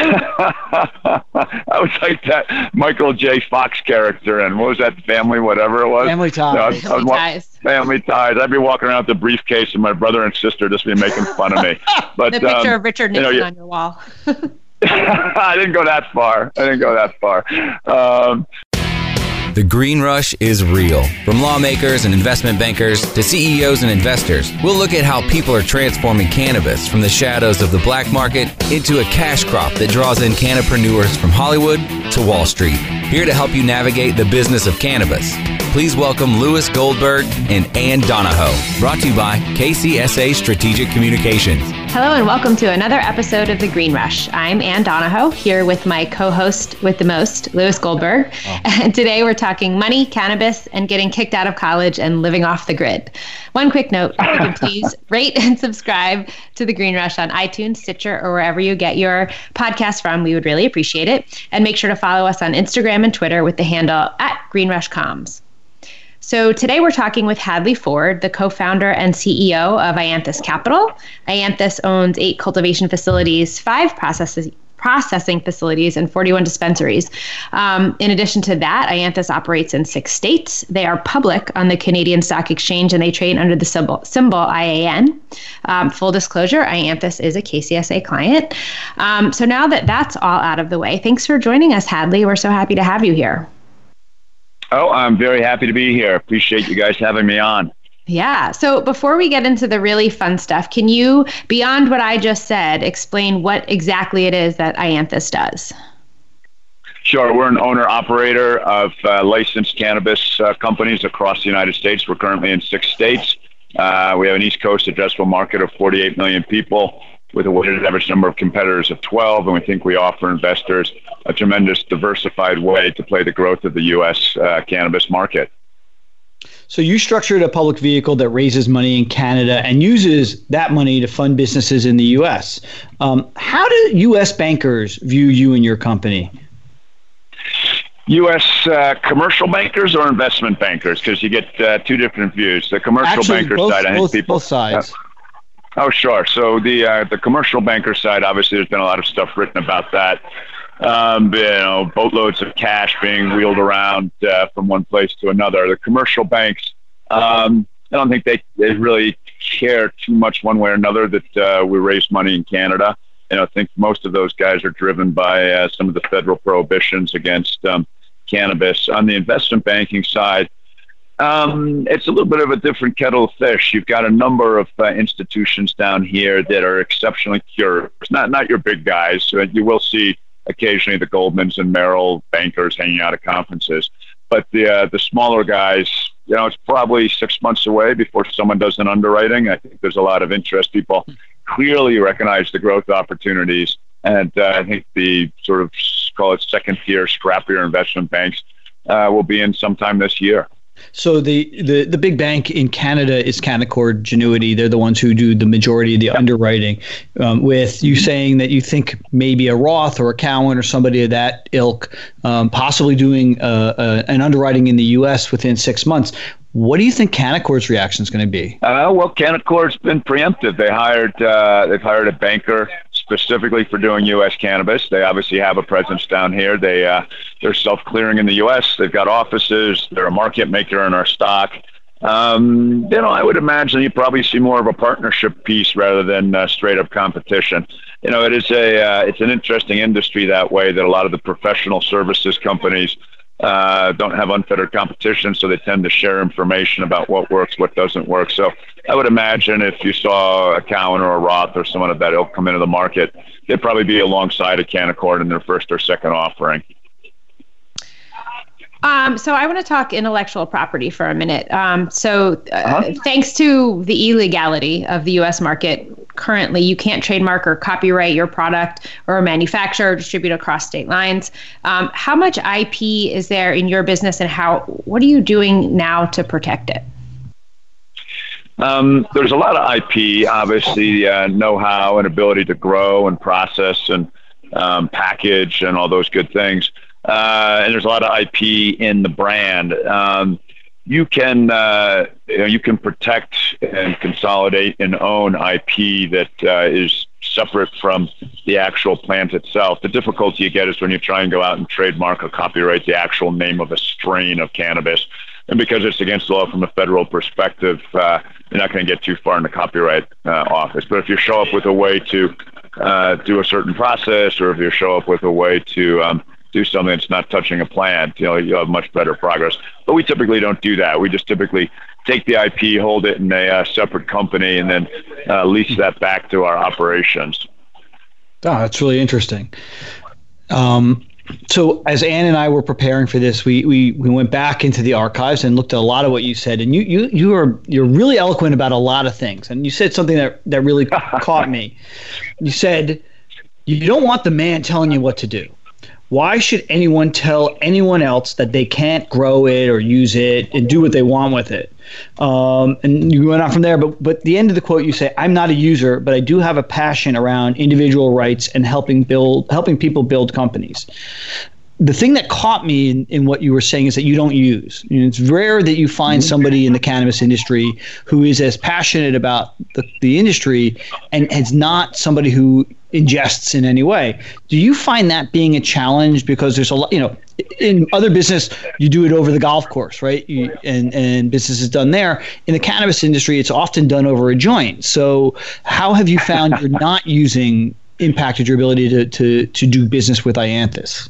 I was like that Michael J. Fox character, and what was that family, whatever it was? Family ties. No, family ties. Family ties. I'd be walking around with the briefcase, and my brother and sister just be making fun of me. But the picture um, of Richard Nixon you know, on your wall. I didn't go that far. I didn't go that far. Um, the green rush is real. From lawmakers and investment bankers to CEOs and investors, we'll look at how people are transforming cannabis from the shadows of the black market into a cash crop that draws in cannapreneurs from Hollywood to Wall Street. Here to help you navigate the business of cannabis. Please welcome Lewis Goldberg and Ann Donahoe, brought to you by KCSA Strategic Communications. Hello and welcome to another episode of The Green Rush. I'm Ann Donahoe here with my co-host with the most, Lewis Goldberg. Oh. And today we're talking money, cannabis, and getting kicked out of college and living off the grid. One quick note, if you can please rate and subscribe to The Green Rush on iTunes, Stitcher, or wherever you get your podcast from. We would really appreciate it. And make sure to follow us on Instagram and Twitter with the handle at Green Rush Comms. So today we're talking with Hadley Ford, the co-founder and CEO of Ianthus Capital. Ianthus owns eight cultivation facilities, five processes, processing facilities and 41 dispensaries. Um, in addition to that, Ianthus operates in six states. They are public on the Canadian Stock Exchange and they trade under the symbol, symbol IAN. Um, full disclosure, Ianthus is a KCSA client. Um, so now that that's all out of the way, thanks for joining us, Hadley. We're so happy to have you here. Oh, I'm very happy to be here. Appreciate you guys having me on. Yeah. So before we get into the really fun stuff, can you, beyond what I just said, explain what exactly it is that Ianthus does? Sure. We're an owner operator of uh, licensed cannabis uh, companies across the United States. We're currently in six states. Uh, we have an East Coast addressable market of 48 million people with a weighted average number of competitors of 12, and we think we offer investors a tremendous diversified way to play the growth of the U.S. Uh, cannabis market. So you structured a public vehicle that raises money in Canada and uses that money to fund businesses in the U.S. Um, how do U.S. bankers view you and your company? U.S. Uh, commercial bankers or investment bankers? Because you get uh, two different views. The commercial Actually, banker both, side, I think both, people. Both sides. Oh, sure. So the uh, the commercial banker side, obviously, there's been a lot of stuff written about that. Um, you know, boatloads of cash being wheeled around uh, from one place to another. The commercial banks, um, I don't think they, they really care too much one way or another that uh, we raise money in Canada. And I think most of those guys are driven by uh, some of the federal prohibitions against um, cannabis. On the investment banking side, um, it's a little bit of a different kettle of fish. You've got a number of uh, institutions down here that are exceptionally curious. Not not your big guys. Uh, you will see occasionally the Goldmans and Merrill bankers hanging out at conferences, but the uh, the smaller guys, you know, it's probably six months away before someone does an underwriting. I think there's a lot of interest. People clearly recognize the growth opportunities, and uh, I think the sort of call it second tier, scrappier investment banks uh, will be in sometime this year. So the, the the big bank in Canada is Canaccord Genuity. They're the ones who do the majority of the underwriting. Um, with you saying that you think maybe a Roth or a Cowen or somebody of that ilk, um, possibly doing uh, uh, an underwriting in the U.S. within six months. What do you think Canaccord's reaction is going to be? Uh, well, Canaccord's been preemptive. They hired uh, they've hired a banker specifically for doing U.S. cannabis. They obviously have a presence down here. They uh, they're self clearing in the U.S. They've got offices. They're a market maker in our stock. Um, you know, I would imagine you probably see more of a partnership piece rather than uh, straight up competition. You know, it is a uh, it's an interesting industry that way that a lot of the professional services companies uh, don't have unfettered competition, so they tend to share information about what works, what doesn't work. So I would imagine if you saw a Cowen or a Roth or someone of that ilk come into the market, they'd probably be alongside a Canaccord in their first or second offering. Um, so I want to talk intellectual property for a minute. Um, so uh, uh-huh. thanks to the illegality of the U.S. market, currently you can't trademark or copyright your product or manufacture or distribute across state lines. Um, how much IP is there in your business, and how what are you doing now to protect it? Um, there's a lot of IP, obviously, uh, know-how and ability to grow and process and um, package and all those good things uh, and there's a lot of IP in the brand. Um, you can uh, you, know, you can protect and consolidate and own IP that uh, is separate from the actual plant itself. The difficulty you get is when you try and go out and trademark or copyright the actual name of a strain of cannabis. And because it's against the law from a federal perspective, uh, you're not going to get too far in the copyright uh, office. But if you show up with a way to uh, do a certain process, or if you show up with a way to um, do something that's not touching a plant, you know, you'll have much better progress. But we typically don't do that. We just typically take the IP, hold it in a uh, separate company, and then uh, lease that back to our operations. Oh, that's really interesting. Um, so as Ann and I were preparing for this, we, we we went back into the archives and looked at a lot of what you said, and you you you are you're really eloquent about a lot of things, and you said something that that really caught me. You said you don't want the man telling you what to do why should anyone tell anyone else that they can't grow it or use it and do what they want with it? Um, and you went on from there, but but the end of the quote you say, "I'm not a user, but I do have a passion around individual rights and helping build helping people build companies." the thing that caught me in, in what you were saying is that you don't use. You know, it's rare that you find somebody in the cannabis industry who is as passionate about the, the industry and is not somebody who ingests in any way. Do you find that being a challenge because there's a lot, you know, in other business you do it over the golf course, right? You, and and business is done there. In the cannabis industry, it's often done over a joint. So how have you found you're not using impacted your ability to to to do business with Ianthus?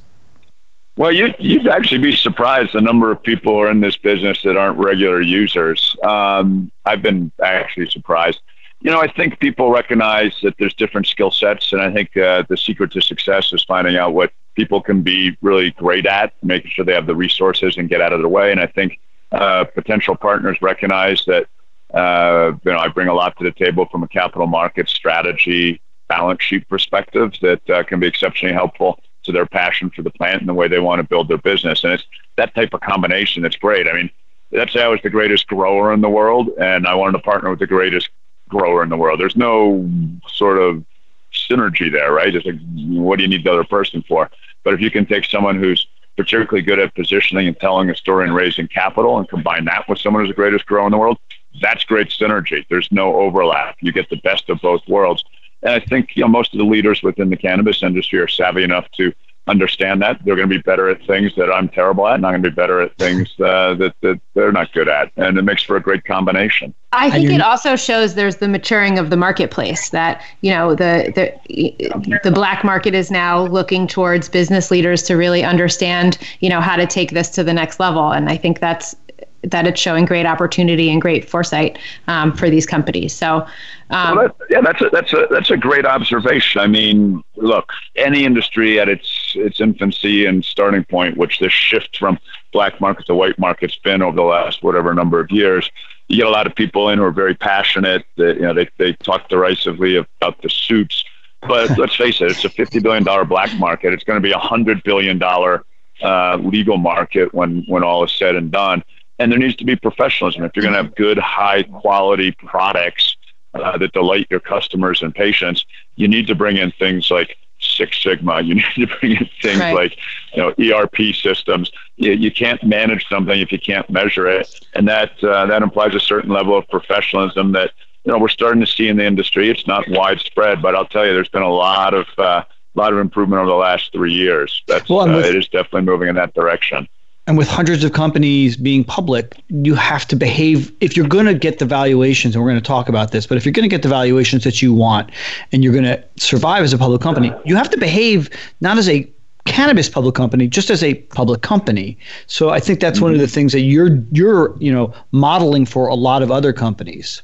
Well, you, you'd actually be surprised the number of people who are in this business that aren't regular users. Um, I've been actually surprised. You know, I think people recognize that there's different skill sets, and I think uh, the secret to success is finding out what people can be really great at, making sure they have the resources and get out of their way. And I think uh, potential partners recognize that uh, you know I bring a lot to the table from a capital market strategy, balance sheet perspective that uh, can be exceptionally helpful to their passion for the plant and the way they want to build their business. And it's that type of combination that's great. I mean, let's say I was the greatest grower in the world and I wanted to partner with the greatest grower in the world. There's no sort of synergy there, right? It's like, what do you need the other person for? But if you can take someone who's particularly good at positioning and telling a story and raising capital and combine that with someone who's the greatest grower in the world, that's great synergy. There's no overlap. You get the best of both worlds. And I think you know most of the leaders within the cannabis industry are savvy enough to understand that they're going to be better at things that I'm terrible at, and I'm going to be better at things uh, that, that they're not good at, and it makes for a great combination. I think it also shows there's the maturing of the marketplace that you know the the the black market is now looking towards business leaders to really understand you know how to take this to the next level, and I think that's that it's showing great opportunity and great foresight um, for these companies. So, um, well, that, yeah, that's a, that's a that's a great observation. I mean, look, any industry at its its infancy and starting point, which this shift from black market to white market's been over the last whatever number of years. You get a lot of people in who are very passionate. That you know, they they talk derisively about the suits, but let's face it, it's a fifty billion dollar black market. It's going to be a hundred billion dollar uh, legal market when when all is said and done and there needs to be professionalism. If you're going to have good, high quality products uh, that delight your customers and patients, you need to bring in things like Six Sigma. You need to bring in things right. like you know ERP systems. You, you, can't manage something if you can't measure it, and that uh, that implies a certain level of professionalism that you know we're starting to see in the industry. It's not widespread, but I'll tell you, there's been a lot of uh, lot of improvement over the last three years. That's well, uh, it is definitely moving in that direction and with hundreds of companies being public, you have to behave. If you're going to get the valuations, and we're going to talk about this, but if you're going to get the valuations that you want and you're going to survive as a public company, you have to behave not as a cannabis public company, just as a public company. So I think that's mm-hmm. one of the mm-hmm. things that you're you're you know modeling for a lot of other companies.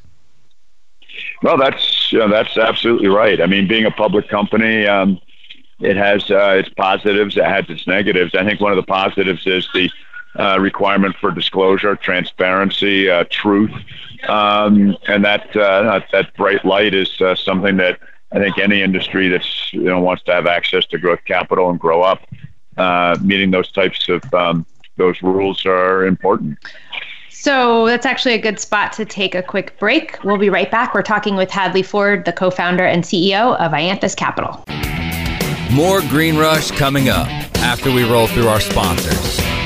Well, that's you know, that's absolutely right. I mean, being a public company. Um, it has uh, its positives, it has its negatives. I think one of the positives is the uh, requirement for disclosure, transparency, uh, truth, um, and that uh, that bright light is uh, something that I think any industry that's you know wants to have access to growth capital and grow up, uh, meeting those types of um, those rules are important. So that's actually a good spot to take a quick break. We'll be right back. We're talking with Hadley Ford, the co-founder and CEO of Ianthus Capital. More Green Rush coming up after we roll through our sponsors.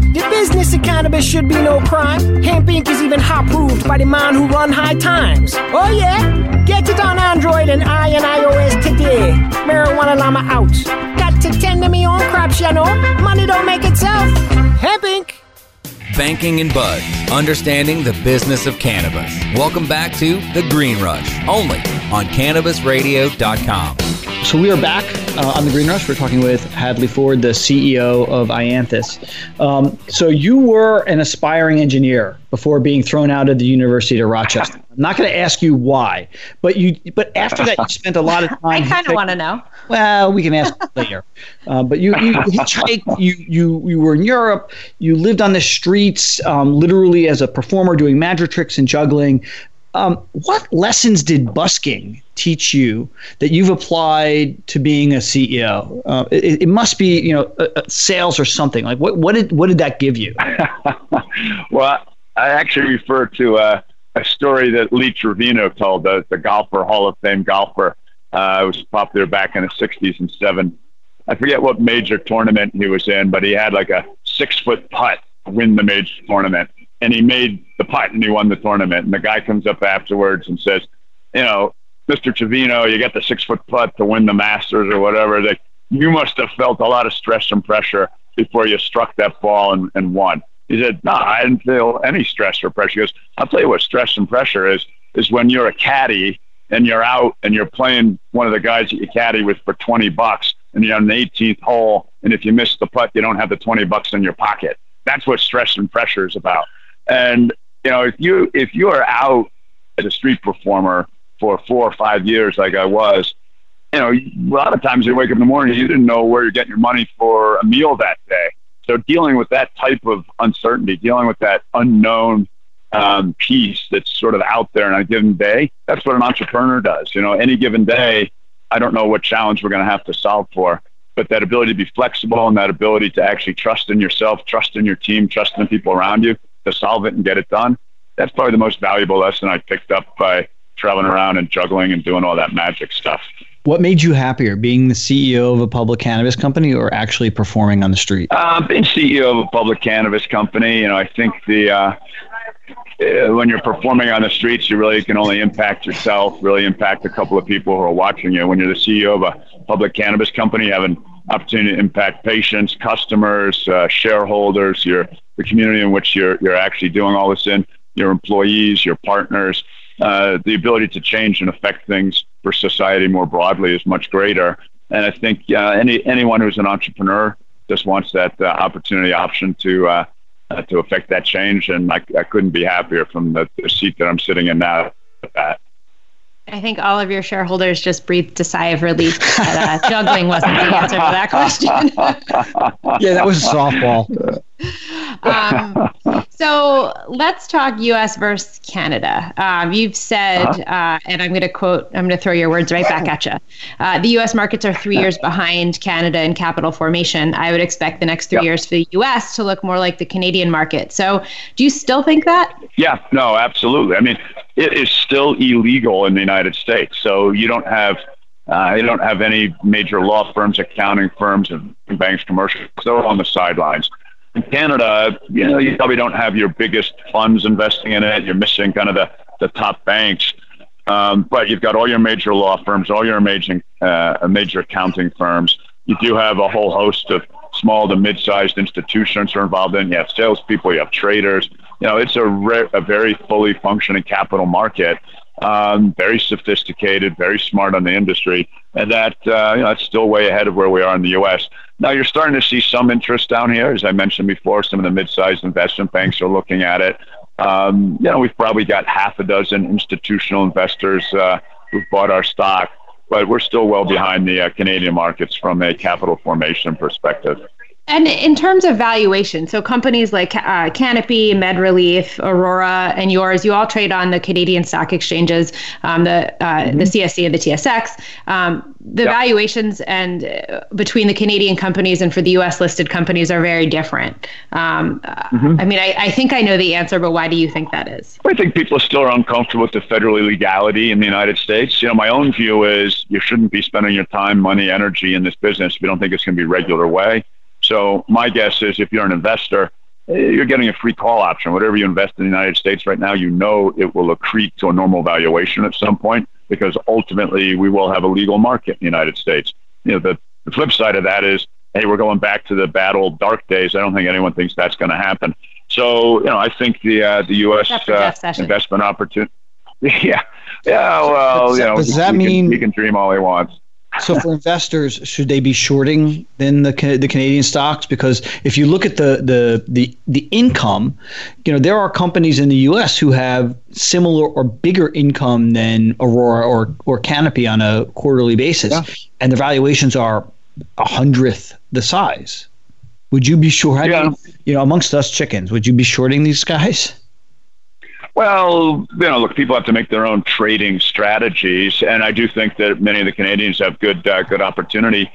The business of cannabis should be no crime. Hemp Inc. is even hot proved by the man who run high times. Oh yeah? Get it on Android and I and iOS today. Marijuana Llama out. Got to tend to me own crops, you know. Money don't make itself. Hemp Inc. Banking and Bud, understanding the business of cannabis. Welcome back to The Green Rush, only on CannabisRadio.com. So we are back uh, on the Green Rush. We're talking with Hadley Ford, the CEO of Ianthus. Um, so you were an aspiring engineer before being thrown out of the University of Rochester. I'm not going to ask you why, but you. But after that, you spent a lot of time. I kind of want to know. Well, we can ask later. Uh, but you, you hitchhiked. You, you, you were in Europe. You lived on the streets, um, literally as a performer, doing magic tricks and juggling. Um, what lessons did busking teach you that you've applied to being a CEO? Uh, it, it, must be, you know, uh, uh, sales or something. Like, what, what did what did that give you? well, I actually refer to a, a story that Lee Trevino told, the, the golfer, Hall of Fame golfer. Uh, was popular back in the '60s and '70s. I forget what major tournament he was in, but he had like a six foot putt win the major tournament and he made the putt and he won the tournament. And the guy comes up afterwards and says, you know, Mr. Trevino, you got the six foot putt to win the Masters or whatever. That you must have felt a lot of stress and pressure before you struck that ball and, and won. He said, No, I didn't feel any stress or pressure. He goes, I'll tell you what stress and pressure is, is when you're a caddy and you're out and you're playing one of the guys that you caddy with for 20 bucks and you're on the 18th hole. And if you miss the putt, you don't have the 20 bucks in your pocket. That's what stress and pressure is about. And you know, if you if you are out as a street performer for four or five years, like I was, you know, a lot of times you wake up in the morning, you didn't know where you're getting your money for a meal that day. So dealing with that type of uncertainty, dealing with that unknown um, piece that's sort of out there on a given day, that's what an entrepreneur does. You know, any given day, I don't know what challenge we're going to have to solve for, but that ability to be flexible and that ability to actually trust in yourself, trust in your team, trust in the people around you to solve it and get it done. That's probably the most valuable lesson I picked up by traveling around and juggling and doing all that magic stuff. What made you happier, being the CEO of a public cannabis company or actually performing on the street? Uh, being CEO of a public cannabis company, you know, I think the uh, uh, when you're performing on the streets, you really can only impact yourself, really impact a couple of people who are watching you. When you're the CEO of a public cannabis company, you have an opportunity to impact patients, customers, uh, shareholders, your the community in which you're you're actually doing all this in, your employees, your partners. Uh, the ability to change and affect things for society more broadly is much greater. And I think uh, any anyone who's an entrepreneur just wants that uh, opportunity option to uh, uh, to affect that change. And I, I couldn't be happier from the, the seat that I'm sitting in now. That. I think all of your shareholders just breathed a sigh of relief that uh, juggling wasn't the answer to that question. yeah, that was a softball. um, So let's talk U.S. versus Canada. Um, you've said, uh-huh. uh, and I'm going to quote, I'm going to throw your words right back at you. Uh, the U.S. markets are three years behind Canada in capital formation. I would expect the next three yep. years for the U.S. to look more like the Canadian market. So do you still think that? Yeah, no, absolutely. I mean, it is still illegal in the United States. So you don't have uh, you don't have any major law firms, accounting firms, and banks, commercial. They're on the sidelines in Canada, you know, you probably don't have your biggest funds investing in it. You're missing kind of the, the top banks. Um, but you've got all your major law firms, all your amazing, uh, major accounting firms. You do have a whole host of small to mid-sized institutions are involved in. You have salespeople, you have traders. You know, it's a, re- a very fully functioning capital market um, very sophisticated, very smart on the industry, and that uh, you know, that's still way ahead of where we are in the U.S. Now you're starting to see some interest down here, as I mentioned before. Some of the mid-sized investment banks are looking at it. Um, you know, we've probably got half a dozen institutional investors uh, who've bought our stock, but we're still well behind the uh, Canadian markets from a capital formation perspective. And in terms of valuation, so companies like uh, Canopy, MedReleaf, Aurora, and yours, you all trade on the Canadian stock exchanges, um, the uh, mm-hmm. the CSE and the TSX. Um, the yep. valuations and uh, between the Canadian companies and for the U.S. listed companies are very different. Um, mm-hmm. I mean, I, I, think I know the answer, but why do you think that is? I think people still are uncomfortable with the federal illegality in the United States. You know, my own view is you shouldn't be spending your time, money, energy in this business if you don't think it's going to be regular way. So my guess is if you're an investor, eh, you're getting a free call option. Whatever you invest in the United States right now, you know it will accrete to a normal valuation at some point because ultimately we will have a legal market in the United States. You know, the, the flip side of that is, hey, we're going back to the bad old dark days. I don't think anyone thinks that's going to happen. So, you know, I think the uh, the U.S. Uh, investment opportunity. Yeah, yeah. Well, you know, does that mean can, he can dream all he wants? So for investors, should they be shorting then the the Canadian stocks? Because if you look at the the the the income, you know there are companies in the U.S. who have similar or bigger income than Aurora or or Canopy on a quarterly basis, yeah. and the valuations are a hundredth the size. Would you be short? Yeah. you know, amongst us chickens, would you be shorting these guys? Well, you know, look, people have to make their own trading strategies, and I do think that many of the Canadians have good uh, good opportunity.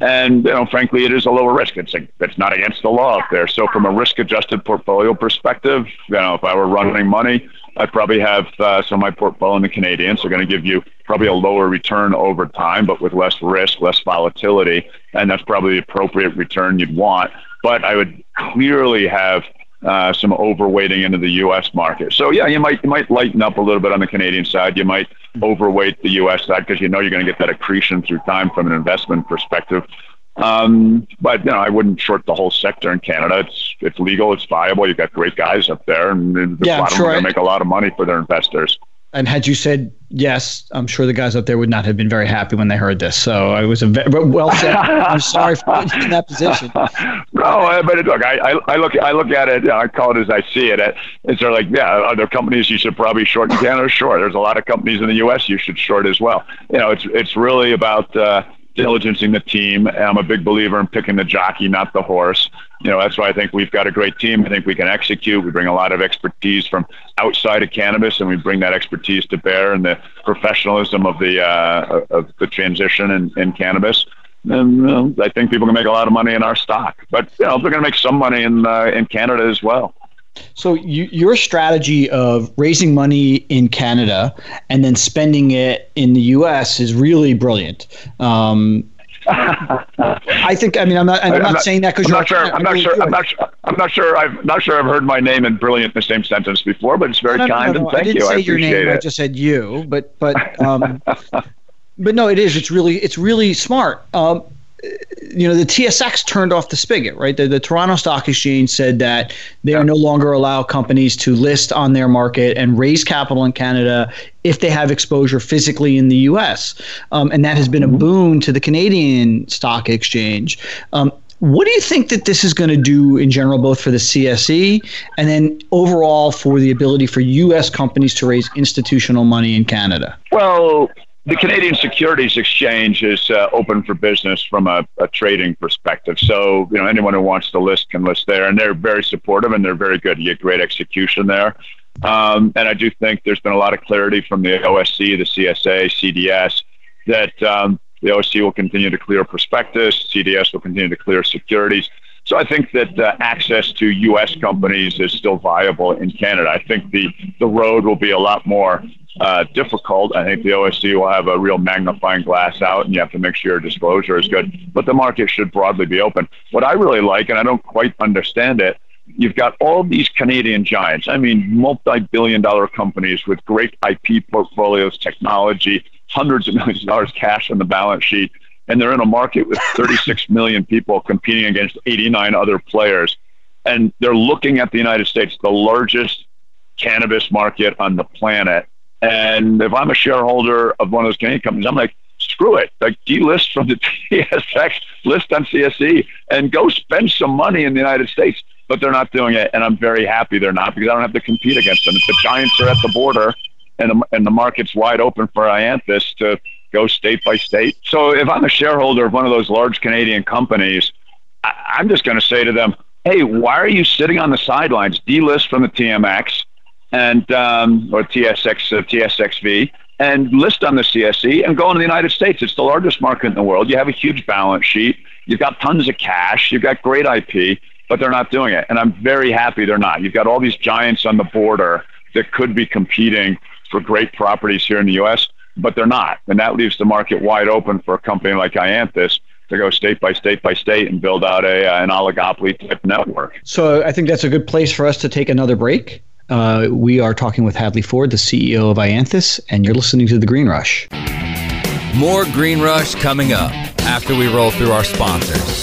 And you know, frankly, it is a lower risk. It's a, it's not against the law up there. So, from a risk-adjusted portfolio perspective, you know, if I were running money, I'd probably have uh, some of my portfolio in the Canadians. They're going to give you probably a lower return over time, but with less risk, less volatility, and that's probably the appropriate return you'd want. But I would clearly have uh, some overweighting into the U.S. market. So yeah, you might you might lighten up a little bit on the Canadian side. You might overweight the U.S. side because you know you're going to get that accretion through time from an investment perspective. Um, but you know, I wouldn't short the whole sector in Canada. It's it's legal, it's viable. You've got great guys up there, and the yeah, bottom sure. going to make a lot of money for their investors. And had you said yes, I'm sure the guys up there would not have been very happy when they heard this. So I was a very, well said. I'm sorry for in that position. no, but look, I, I, look I look at it. I call it as I see it. It's sort of like, yeah, are there companies you should probably short in Canada? Sure. There's a lot of companies in the U.S. you should short as well. You know, it's it's really about. Uh, diligencing the team. I'm a big believer in picking the jockey, not the horse. You know, that's why I think we've got a great team. I think we can execute. We bring a lot of expertise from outside of cannabis, and we bring that expertise to bear and the professionalism of the uh, of the transition in, in cannabis. And you know, I think people can make a lot of money in our stock, but you know, they're going to make some money in uh, in Canada as well. So you, your strategy of raising money in Canada and then spending it in the U.S. is really brilliant. Um, I think. I mean, I'm not. I'm, I'm not, not, saying that because you're not sure. I'm not sure. I'm not sure. I'm not sure. I'm not sure. I've heard my name and brilliant in the same sentence before, but it's very no, no, kind no, and thank I didn't you. Say I your name. It. I just said you. But but um, but no, it is. It's really it's really smart. Um, you know, the TSX turned off the spigot, right? The, the Toronto Stock Exchange said that they are no longer allow companies to list on their market and raise capital in Canada if they have exposure physically in the U.S. Um, and that has been a mm-hmm. boon to the Canadian Stock Exchange. Um, what do you think that this is going to do in general, both for the CSE and then overall for the ability for U.S. companies to raise institutional money in Canada? Well, the Canadian Securities Exchange is uh, open for business from a, a, trading perspective. So, you know, anyone who wants to list can list there, and they're very supportive and they're very good. You get great execution there. Um, and I do think there's been a lot of clarity from the OSC, the CSA, CDS, that um, the OSC will continue to clear prospectus, CDS will continue to clear securities. So I think that uh, access to U.S. companies is still viable in Canada. I think the, the road will be a lot more uh, difficult. I think the OSC will have a real magnifying glass out, and you have to make sure your disclosure is good. But the market should broadly be open. What I really like, and I don't quite understand it, you've got all these Canadian giants. I mean, multi-billion-dollar companies with great IP portfolios, technology, hundreds of millions of dollars cash on the balance sheet, and they're in a market with 36 million people competing against 89 other players. And they're looking at the United States, the largest cannabis market on the planet, and if I'm a shareholder of one of those Canadian companies, I'm like, screw it. Like delist from the TSX, list on CSE, and go spend some money in the United States. But they're not doing it, and I'm very happy they're not because I don't have to compete against them. If the Giants are at the border, and the, and the market's wide open for Ianthus to go state by state. So if I'm a shareholder of one of those large Canadian companies, I, I'm just going to say to them, hey, why are you sitting on the sidelines? Delist from the TMX and um, or TSX uh, TSXV and list on the CSE and go into the United States. It's the largest market in the world. You have a huge balance sheet. You've got tons of cash. You've got great IP, but they're not doing it. And I'm very happy they're not. You've got all these giants on the border that could be competing for great properties here in the U.S., but they're not. And that leaves the market wide open for a company like Ianthus to go state by state by state and build out a, uh, an oligopoly type network. So I think that's a good place for us to take another break. Uh, we are talking with Hadley Ford, the CEO of Ianthus, and you're listening to The Green Rush. More Green Rush coming up after we roll through our sponsors.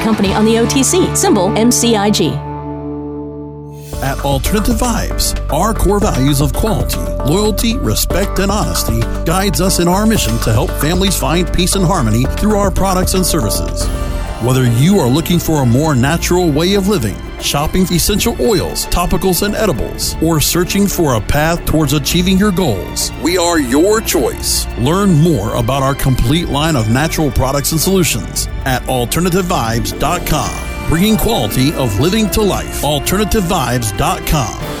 company on the OTC, symbol MCIG. At Alternative Vibes, our core values of quality, loyalty, respect, and honesty guides us in our mission to help families find peace and harmony through our products and services. Whether you are looking for a more natural way of living, shopping essential oils, topicals, and edibles, or searching for a path towards achieving your goals, we are your choice. Learn more about our complete line of natural products and solutions at AlternativeVibes.com. Bringing quality of living to life. AlternativeVibes.com.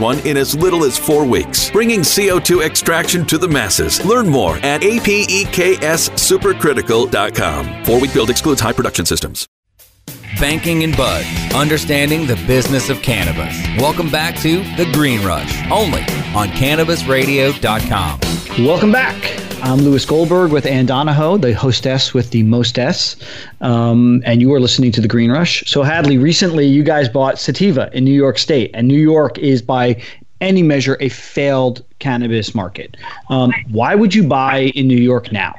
one in as little as four weeks, bringing CO2 extraction to the masses. Learn more at apexsupercritical.com. Four week build excludes high production systems. Banking and Buds, understanding the business of cannabis. Welcome back to The Green Rush, only on CannabisRadio.com. Welcome back. I'm Lewis Goldberg with Ann Donahoe, the hostess with the mostess, um, and you are listening to The Green Rush. So, Hadley, recently you guys bought Citiva in New York State, and New York is by any measure a failed cannabis market. Um, why would you buy in New York now?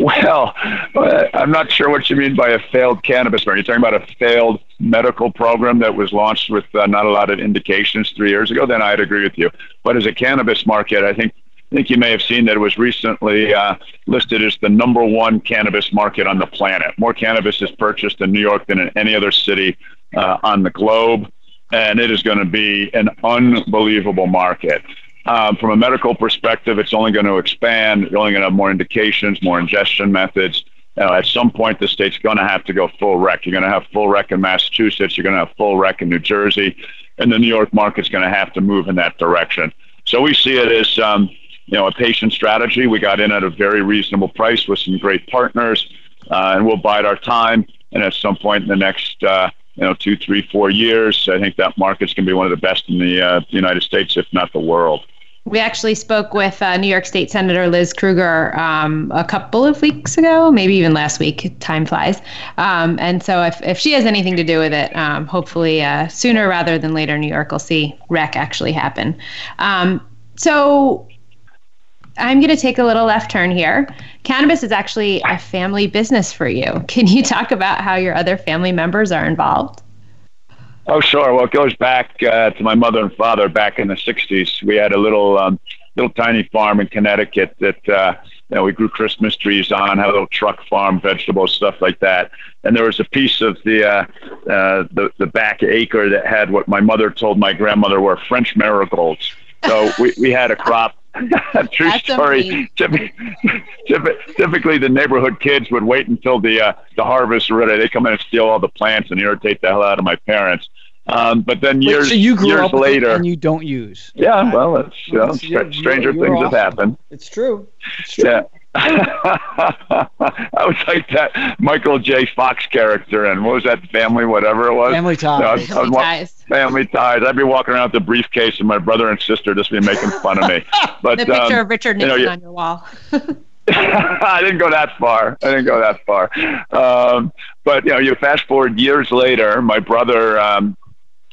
Well, uh, I'm not sure what you mean by a failed cannabis market. You're talking about a failed medical program that was launched with uh, not a lot of indications three years ago. Then I'd agree with you. But as a cannabis market, I think think you may have seen that it was recently uh, listed as the number one cannabis market on the planet. More cannabis is purchased in New York than in any other city uh, on the globe, and it is going to be an unbelievable market. Um, from a medical perspective, it's only going to expand. You're only going to have more indications, more ingestion methods. At some point, the state's going to have to go full rec. You're going to have full rec in Massachusetts. You're going to have full rec in New Jersey, and the New York market's going to have to move in that direction. So we see it as um, you know a patient strategy. We got in at a very reasonable price with some great partners, uh, and we'll bide our time. And at some point in the next uh, you know two, three, four years, I think that market's going to be one of the best in the uh, United States, if not the world. We actually spoke with uh, New York State Senator Liz Krueger um, a couple of weeks ago, maybe even last week. Time flies. Um, and so, if, if she has anything to do with it, um, hopefully uh, sooner rather than later, New York will see rec actually happen. Um, so, I'm going to take a little left turn here. Cannabis is actually a family business for you. Can you talk about how your other family members are involved? Oh, sure. Well, it goes back uh, to my mother and father back in the '60s. We had a little, um, little tiny farm in Connecticut that uh, you know we grew Christmas trees on, had a little truck farm, vegetables, stuff like that. And there was a piece of the uh, uh, the the back acre that had what my mother told my grandmother were French marigolds. So we, we had a crop True That's story. Typically, the neighborhood kids would wait until the uh, the harvest ready. They come in and steal all the plants and irritate the hell out of my parents. Um, but then Wait, years, so you grew years up later, and you don't use. Yeah, well, it's you know, stranger you're, you're things awesome. have happened. It's true. It's true. Yeah. I was like that Michael J. Fox character, and what was that family, whatever it was? Family ties. No, I was, family, I was, ties. family ties. I'd be walking around with the briefcase, and my brother and sister just be making fun of me. But the picture um, of Richard Nixon you know, on your wall. I didn't go that far. I didn't go that far. Um, but you know, you fast forward years later, my brother um,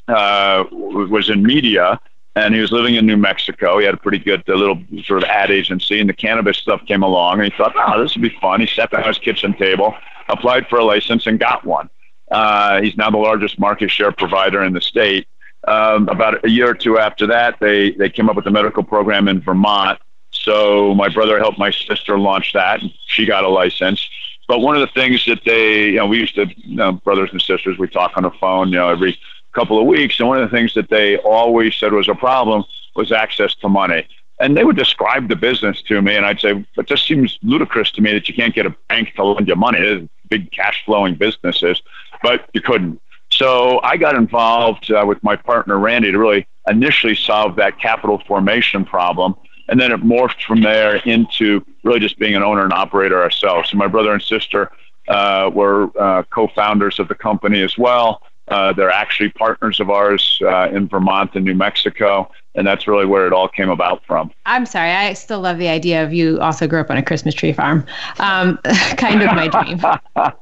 uh, was in media and he was living in New Mexico. He had a pretty good little sort of ad agency, and the cannabis stuff came along, and he thought, "Oh, this would be fun." He sat down at his kitchen table, applied for a license, and got one. Uh, he's now the largest market share provider in the state. Um, about a year or two after that, they they came up with a medical program in Vermont. So my brother helped my sister launch that, and she got a license. But one of the things that they, you know, we used to, you know, brothers and sisters, we talk on the phone, you know, every couple of weeks. And one of the things that they always said was a problem was access to money. And they would describe the business to me, and I'd say, "But this seems ludicrous to me that you can't get a bank to lend you money. It's big cash flowing businesses, but you couldn't." So I got involved uh, with my partner Randy to really initially solve that capital formation problem, and then it morphed from there into really just being an owner and operator ourselves. So my brother and sister uh, were uh, co-founders of the company as well. Uh, they're actually partners of ours uh, in Vermont and New Mexico, and that's really where it all came about from. I'm sorry, I still love the idea of you also grew up on a Christmas tree farm. Um, kind of my dream. well,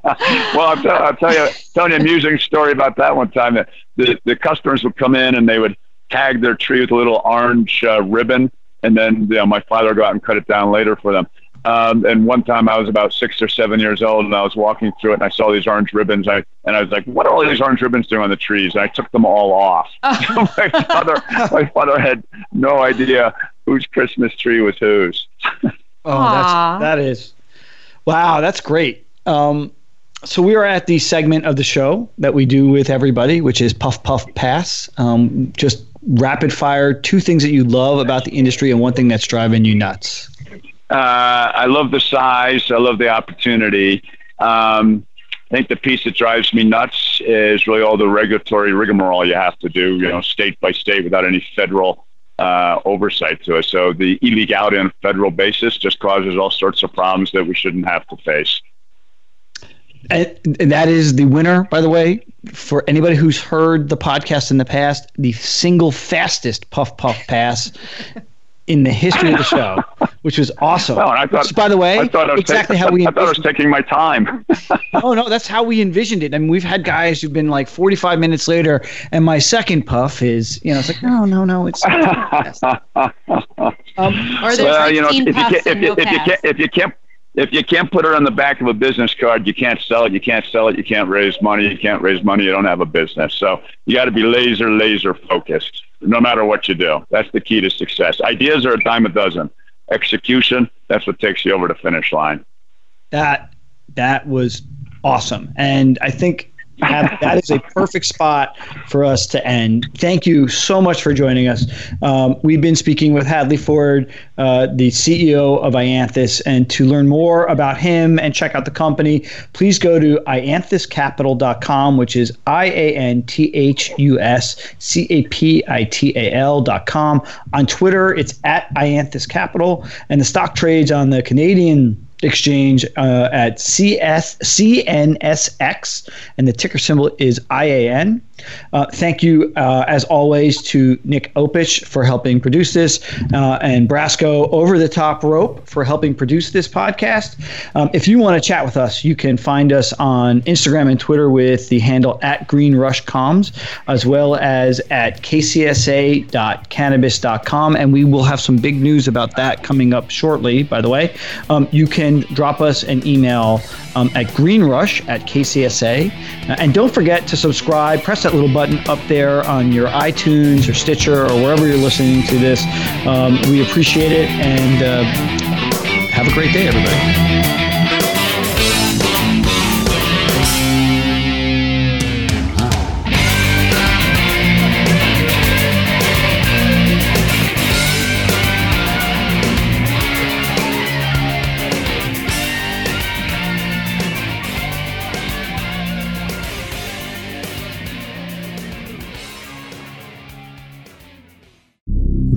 I'll, t- I'll, tell you, tell you an amusing story about that one time. That the, the customers would come in and they would tag their tree with a little orange uh, ribbon, and then you know, my father would go out and cut it down later for them. Um, and one time I was about six or seven years old and I was walking through it and I saw these orange ribbons. I, and I was like, what are all these orange ribbons doing on the trees? And I took them all off. Oh. my, father, my father had no idea whose Christmas tree was whose. oh, that's, that is, wow, that's great. Um, so we are at the segment of the show that we do with everybody, which is Puff Puff Pass. Um, just rapid fire, two things that you love about the industry and one thing that's driving you nuts. Uh, I love the size. I love the opportunity. Um, I think the piece that drives me nuts is really all the regulatory rigmarole you have to do, you know, state by state without any federal uh, oversight to it. So the illegality on a federal basis just causes all sorts of problems that we shouldn't have to face. And that is the winner, by the way, for anybody who's heard the podcast in the past, the single fastest puff puff pass in the history of the show, which was awesome. Oh, I thought, which, by the way, I thought I was exactly taking, how we. I thought I was taking my time. oh no, that's how we envisioned it. I mean, we've had guys who've been like 45 minutes later, and my second puff is, you know, it's like, no, no, no, it's. um, or there's well, you know, if, you can't, if, you, if you can't, if you can't if you can't put it on the back of a business card, you can't sell it. You can't sell it. You can't raise money. You can't raise money. You don't have a business. So you got to be laser, laser focused no matter what you do. That's the key to success. Ideas are a dime a dozen. Execution, that's what takes you over the finish line. That that was awesome. And I think have, that is a perfect spot for us to end. Thank you so much for joining us. Um, we've been speaking with Hadley Ford, uh, the CEO of Ianthus, and to learn more about him and check out the company, please go to ianthuscapital.com, which is I A N T H U S C A P I T A L.com. On Twitter, it's at Ianthus Capital, and the stock trades on the Canadian exchange uh, at CS, CNSX, and the ticker symbol is IAN. Uh, thank you, uh, as always, to Nick Opich for helping produce this, uh, and Brasco Over the Top Rope for helping produce this podcast. Um, if you want to chat with us, you can find us on Instagram and Twitter with the handle at Green Rush Comms, as well as at kcsa.cannabis.com. And we will have some big news about that coming up shortly, by the way. Um, you can drop us an email um, at greenrush at kcsa. and don't forget to subscribe, press that little button up there on your iTunes or Stitcher or wherever you're listening to this. Um, we appreciate it and uh, have a great day, everybody.